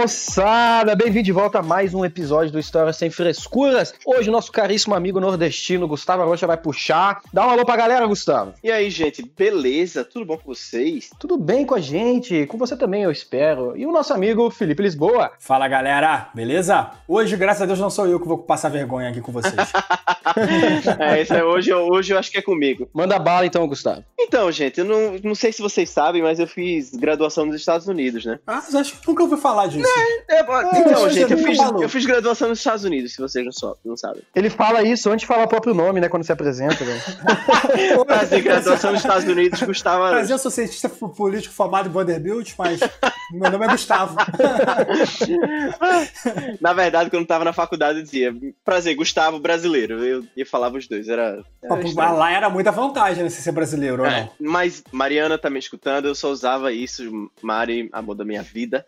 Moçada, bem-vindo de volta a mais um episódio do História Sem Frescuras. Hoje o nosso caríssimo amigo nordestino Gustavo Rocha vai puxar. Dá um alô pra galera, Gustavo. E aí, gente, beleza? Tudo bom com vocês? Tudo bem com a gente, com você também, eu espero. E o nosso amigo Felipe Lisboa. Fala galera, beleza? Hoje, graças a Deus, não sou eu que vou passar vergonha aqui com vocês. é, isso é hoje, hoje eu acho que é comigo. Manda bala então, Gustavo. Então, gente, eu não, não sei se vocês sabem, mas eu fiz graduação nos Estados Unidos, né? Ah, acho que nunca ouvi falar disso. É, é, então, é, gente, eu fiz, eu fiz, graduação nos Estados Unidos, se vocês não, não sabem. Ele fala isso antes de falar o próprio nome, né, quando se apresenta, velho. Fazer graduação nos Estados Unidos custava... Mas eu sou cientista político formado em Vanderbilt, mas meu nome é Gustavo. na verdade, quando eu tava na faculdade, eu dizia, prazer, Gustavo brasileiro. Eu ia falava os dois, era... era lá era muita vantagem, né, ser brasileiro, é, ou não? Mas Mariana tá me escutando, eu só usava isso, Mari, amor da minha vida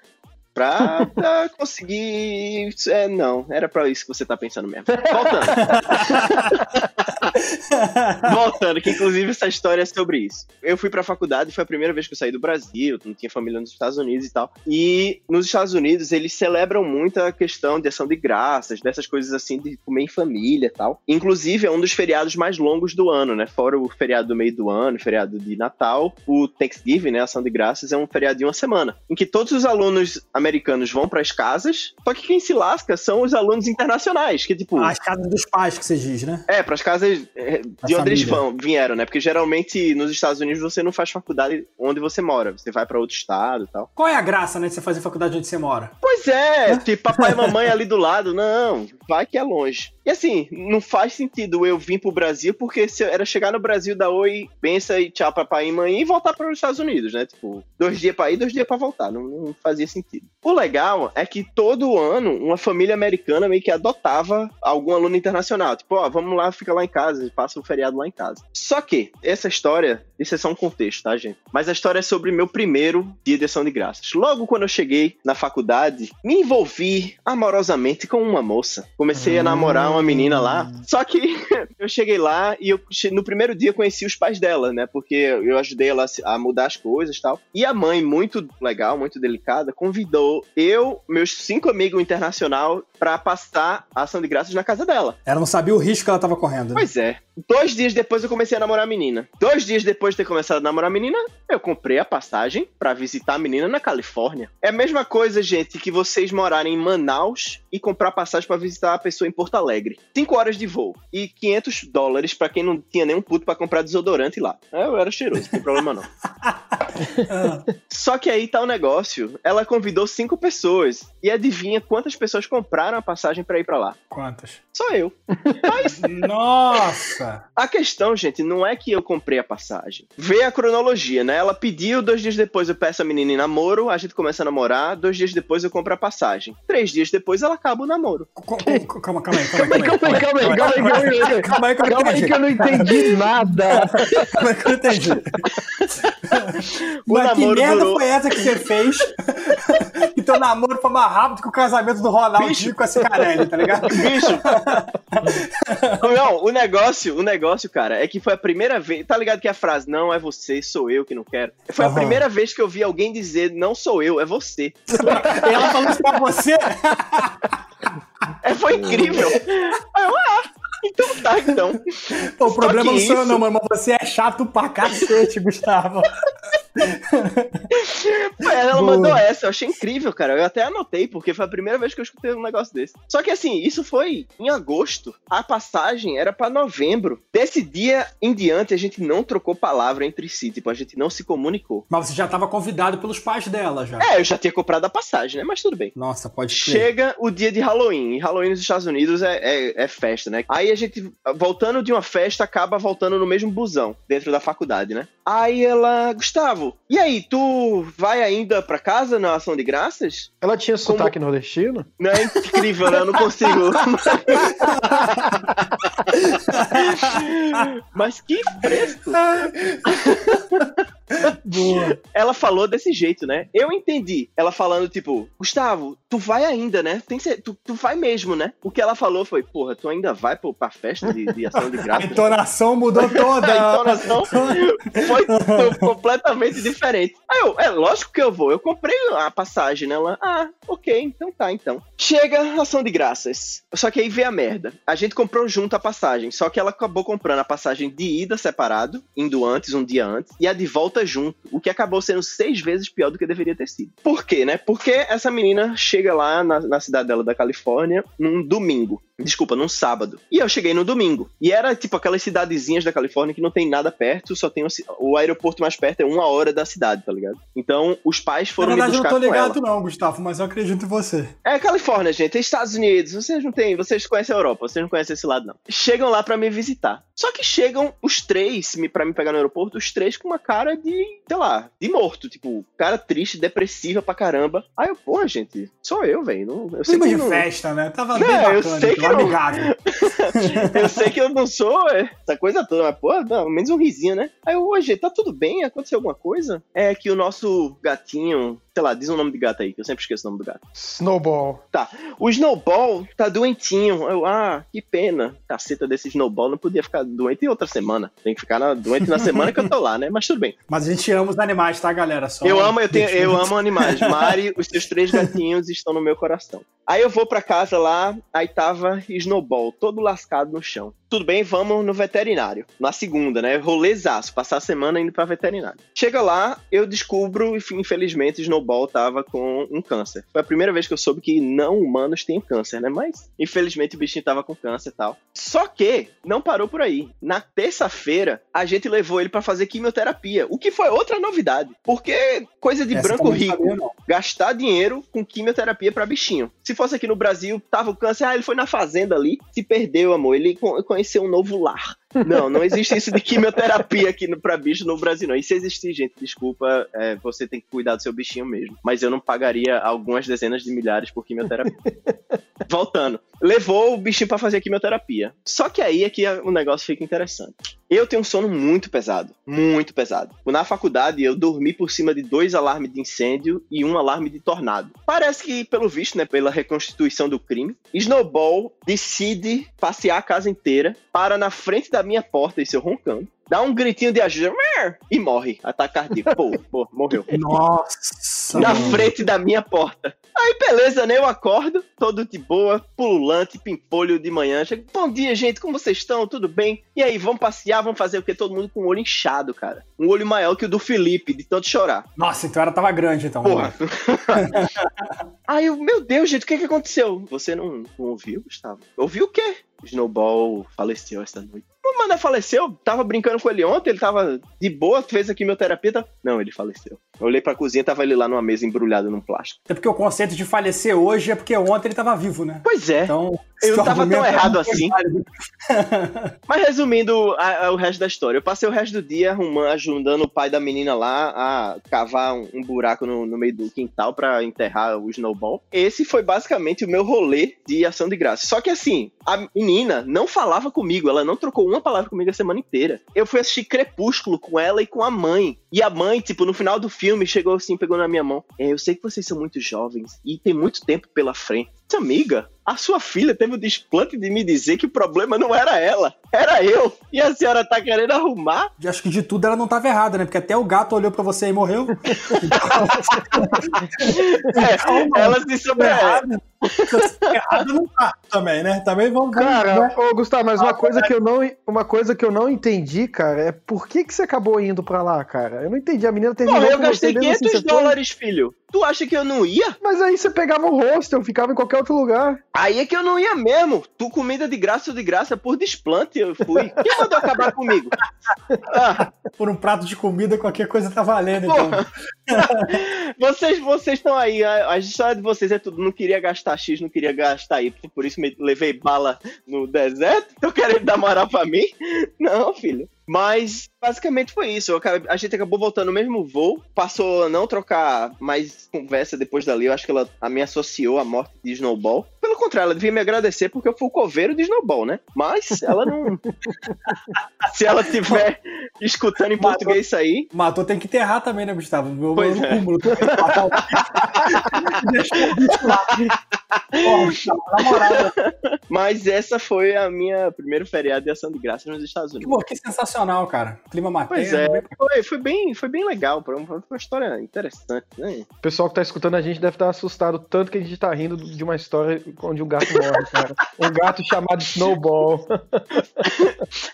pra, pra conseguir. É, não, era pra isso que você tá pensando mesmo. Voltando. Voltando, que inclusive essa história é sobre isso. Eu fui pra faculdade, foi a primeira vez que eu saí do Brasil, não tinha família nos Estados Unidos e tal. E nos Estados Unidos eles celebram muito a questão de ação de graças, dessas coisas assim de comer em família e tal. Inclusive é um dos feriados mais longos do ano, né? Fora o feriado do meio do ano, feriado de Natal, o Thanksgiving, né? Ação de graças, é um feriado de uma semana, em que todos os alunos americanos vão para as casas, só que quem se lasca são os alunos internacionais, que tipo... As casas dos pais que você diz, né? É, para as casas é, de onde eles vão, vieram, né? Porque geralmente nos Estados Unidos você não faz faculdade onde você mora, você vai para outro estado e tal. Qual é a graça, né, de você fazer faculdade onde você mora? Pois é, tipo papai e mamãe ali do lado, não, vai que é longe. E assim, não faz sentido eu vir pro Brasil, porque era chegar no Brasil, dar oi, pensa e tchau papai e mãe e voltar para os Estados Unidos, né? Tipo, dois dias para ir, dois dias para voltar. Não, não, fazia sentido. O legal é que todo ano uma família americana meio que adotava algum aluno internacional. Tipo, ó, vamos lá, fica lá em casa, passa o feriado lá em casa. Só que essa história, isso é só um contexto, tá, gente? Mas a história é sobre meu primeiro dia de ação de graças. Logo quando eu cheguei na faculdade, me envolvi amorosamente com uma moça. Comecei a namorar uma menina lá. Só que eu cheguei lá e eu no primeiro dia conheci os pais dela, né? Porque eu ajudei ela a mudar as coisas e tal. E a mãe, muito legal, muito delicada, convidou eu, meus cinco amigos internacional, para passar a ação de graças na casa dela. Ela não sabia o risco que ela tava correndo. Né? Pois é. Dois dias depois eu comecei a namorar a menina. Dois dias depois de ter começado a namorar a menina, eu comprei a passagem para visitar a menina na Califórnia. É a mesma coisa, gente, que vocês morarem em Manaus e comprar passagem para visitar a pessoa em Porto Alegre. Cinco horas de voo e 500 dólares para quem não tinha nenhum puto para comprar desodorante lá. Eu era cheiroso, não tem problema não. Só que aí tá o negócio. Ela convidou cinco pessoas e adivinha quantas pessoas compraram a passagem para ir para lá? Quantas? Só eu. Mas nossa! A questão, gente, não é que eu comprei a passagem. Vê a cronologia, né? Ela pediu, dois dias depois eu peço a menina em namoro, a gente começa a namorar, dois dias depois eu compro a passagem. Três dias depois ela acaba o namoro. Calma, calma aí, calma aí. Calma aí, calma aí, calma aí, calma aí. Calma aí, calma aí que eu não entendi nada. Calma aí que eu não entendi. Mas que merda durou... foi essa que você fez? que teu namoro foi mais rápido que o casamento do Ronaldo com a Cicarelli, tá ligado? Bicho. não, o negócio, o negócio, cara, é que foi a primeira vez. Tá ligado que a frase não é você, sou eu que não quero. Foi uhum. a primeira vez que eu vi alguém dizer não sou eu, é você. Ela falou isso pra você? É, foi incrível. Aí eu, ah, então tá, então. O problema não sou eu, não, mas você é chato pra cacete, Gustavo. ela mandou essa, eu achei incrível, cara. Eu até anotei, porque foi a primeira vez que eu escutei um negócio desse. Só que assim, isso foi em agosto. A passagem era para novembro. Desse dia em diante, a gente não trocou palavra entre si. Tipo, a gente não se comunicou. Mas você já tava convidado pelos pais dela, já. É, eu já tinha comprado a passagem, né? Mas tudo bem. Nossa, pode ser. Chega o dia de Halloween. E Halloween nos Estados Unidos é, é, é festa, né? Aí a gente, voltando de uma festa, acaba voltando no mesmo busão, dentro da faculdade, né? Aí ela, Gustavo, e aí, tu vai ainda pra casa na ação de graças? Ela tinha Como... sotaque nordestino? Não é incrível, né? Eu não consigo. Mas que fresco! Boa. Ela falou desse jeito, né? Eu entendi. Ela falando, tipo, Gustavo, tu vai ainda, né? Tem ser, tu, tu vai mesmo, né? O que ela falou foi, porra, tu ainda vai pô, pra festa de, de ação de graça? A entonação mudou toda. a entonação foi, foi completamente diferente. Aí eu, é lógico que eu vou. Eu comprei a passagem, né? Ela, ah, ok, então tá, então. Chega a ação de graças. Só que aí vê a merda. A gente comprou junto a passagem, só que ela acabou comprando a passagem de ida separado, indo antes, um dia antes, e a de volta junto, o que acabou sendo seis vezes pior do que deveria ter sido. Por quê, né? Porque essa menina chega lá na, na cidade dela da Califórnia num domingo. Desculpa, num sábado. E eu cheguei no domingo. E era tipo aquelas cidadezinhas da Califórnia que não tem nada perto, só tem o, o aeroporto mais perto é uma hora da cidade, tá ligado? Então os pais foram Na verdade, me buscar eu não tô ligado, não, Gustavo, mas eu acredito em você. É Califórnia, gente, é Estados Unidos. Vocês não têm, vocês conhecem a Europa, vocês não conhecem esse lado, não. Chegam lá para me visitar. Só que chegam os três para me pegar no aeroporto, os três com uma cara de, sei lá, de morto, tipo, cara triste, depressiva pra caramba. Aí eu, pô, gente, sou eu, velho. Eu sei que de não... festa, né? Tava não, bem bacana, eu sei que não... eu sei que eu não sou essa coisa toda, mas, pô, não, menos um risinho, né? Aí eu, hoje, tá tudo bem? Aconteceu alguma coisa? É que o nosso gatinho sei lá, diz um nome de gato aí, que eu sempre esqueço o nome do gato. Snowball. Tá. O Snowball tá doentinho. Eu, ah, que pena. Caceta desse Snowball não podia ficar doente em outra semana. Tem que ficar na, doente na semana que eu tô lá, né? Mas tudo bem. Mas a gente ama os animais, tá, galera? Só eu amo, eu, tenho, eu amo animais. Mari, os seus três gatinhos estão no meu coração. Aí eu vou pra casa lá, aí tava Snowball, todo lascado no chão tudo bem, vamos no veterinário. Na segunda, né? Rolezaço, passar a semana indo pra veterinário. Chega lá, eu descubro, infelizmente, Snowball tava com um câncer. Foi a primeira vez que eu soube que não humanos têm câncer, né? Mas, infelizmente, o bichinho tava com câncer e tal. Só que, não parou por aí. Na terça-feira, a gente levou ele para fazer quimioterapia, o que foi outra novidade. Porque, coisa de Essa branco rico, sabia, gastar dinheiro com quimioterapia para bichinho. Se fosse aqui no Brasil, tava o câncer, ah, ele foi na fazenda ali, se perdeu, amor. Ele conheceu um novo lar. Não, não existe isso de quimioterapia aqui no, pra bicho no Brasil, não. E se existir, gente, desculpa, é, você tem que cuidar do seu bichinho mesmo. Mas eu não pagaria algumas dezenas de milhares por quimioterapia. Voltando. Levou o bichinho para fazer quimioterapia. Só que aí é que o negócio fica interessante. Eu tenho um sono muito pesado. Muito pesado. Na faculdade, eu dormi por cima de dois alarmes de incêndio e um alarme de tornado. Parece que, pelo visto, né, pela reconstituição do crime, Snowball decide passear a casa inteira, para na frente da da minha porta, isso eu roncando, dá um gritinho de ajuda e morre. Ataque cardíaco. Pô, pô, morreu. Nossa. Na frente da minha porta. Aí, beleza, né? Eu acordo, todo de boa, pululante, pimpolho de manhã. Chego, bom dia, gente, como vocês estão? Tudo bem? E aí, vamos passear, vamos fazer o quê? Todo mundo com o olho inchado, cara. Um olho maior que o do Felipe, de tanto chorar. Nossa, então ela tava grande, então. Porra. aí, eu, meu Deus, gente, o que que aconteceu? Você não, não ouviu, Gustavo? Ouviu o quê? Snowball faleceu esta noite. O Mané faleceu, tava brincando com ele ontem, ele tava de boa, fez a quimioterapia. Tá... Não, ele faleceu. Eu olhei pra cozinha, tava ele lá numa mesa embrulhado num plástico. É porque o conceito de falecer hoje é porque ontem ele tava vivo, né? Pois é. Então, eu não tava tão é errado é assim. Mas resumindo a, a, o resto da história, eu passei o resto do dia arrumando, ajudando o pai da menina lá a cavar um, um buraco no, no, meio do quintal para enterrar o Snowball. Esse foi basicamente o meu rolê de ação de graça. Só que assim, a menina não falava comigo, ela não trocou uma palavra comigo a semana inteira. Eu fui assistir Crepúsculo com ela e com a mãe. E a mãe, tipo, no final do filme, chegou assim, pegou na minha mão. É, eu sei que vocês são muito jovens e tem muito tempo pela frente. Amiga, a sua filha teve o desplante de me dizer que o problema não era ela, era eu. E a senhora tá querendo arrumar? E acho que de tudo ela não tava errada, né? Porque até o gato olhou pra você e morreu. é, ela se sobreerrada. Errado não tá também, né? Também vamos Cara, né? ô Gustavo, mas uma coisa que eu não, uma coisa que eu não entendi, cara, é por que que você acabou indo pra lá, cara? Eu não entendi. A menina teve Pô, eu gastei 500 assim, dólares, filho. Tu acha que eu não ia? Mas aí você pegava o hostel, ficava em qualquer outro lugar. Aí é que eu não ia mesmo. Tu comida de graça ou de graça por desplante eu fui. Quem mandou acabar comigo? Ah. Por um prato de comida, qualquer coisa tá valendo, então. vocês vocês estão aí, a, a, história de vocês é tudo. Não queria gastar X, não queria gastar Y, por isso me levei bala no deserto. Tô querendo dar moral pra mim? Não, filho. Mas basicamente foi isso. a gente acabou voltando no mesmo voo, passou a não trocar mais conversa depois dali. Eu acho que ela me associou à morte de Snowball pelo contrário, ela devia me agradecer porque eu fui o coveiro de Snowball, né? Mas ela não. Se ela tiver escutando em Matou. português isso aí. Matou tem que enterrar também, né, Gustavo? Meu, Pois meu é. cúmulo. Deixa lá. Porra, Gustavo, na moral, né? Mas essa foi a minha primeira feriado de ação de graças nos Estados Unidos. Pô, que sensacional, cara. Clima Pois materno. é, bem- foi, foi, bem, foi bem legal, foi uma, foi uma história interessante, né? O pessoal que tá escutando a gente deve estar assustado tanto que a gente tá rindo de uma história onde um gato morre, cara. Um gato chamado Snowball.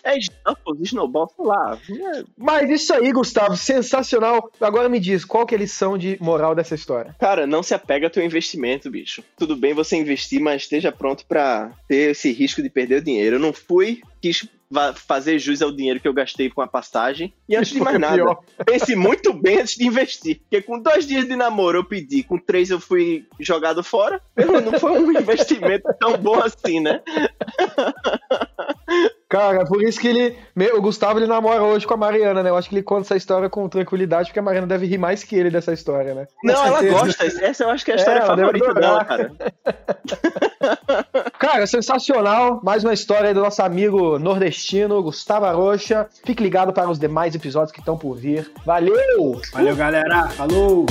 É Snowball, Snowball, sei lá. é- Mas isso aí, Gustavo, sensacional. Agora me diz, qual que é a lição de moral dessa história? Cara, não se apega ao teu investimento, bicho. Tudo bem você investir, mas esteja pronto pra ter esse risco de perder o dinheiro. Eu não fui, quis fazer jus ao dinheiro que eu gastei com a passagem. E antes de mais nada, pior. pense muito bem antes de investir. Porque com dois dias de namoro eu pedi, com três eu fui jogado fora. Não foi um investimento tão bom assim, né? Cara, por isso que ele. O Gustavo ele namora hoje com a Mariana, né? Eu acho que ele conta essa história com tranquilidade, porque a Mariana deve rir mais que ele dessa história, né? Não, ela gosta. Essa eu acho que é a É, história deve favorita dela, cara. Cara, sensacional. Mais uma história aí do nosso amigo nordestino, Gustavo Arocha. Fique ligado para os demais episódios que estão por vir. Valeu! Valeu, galera. Falou!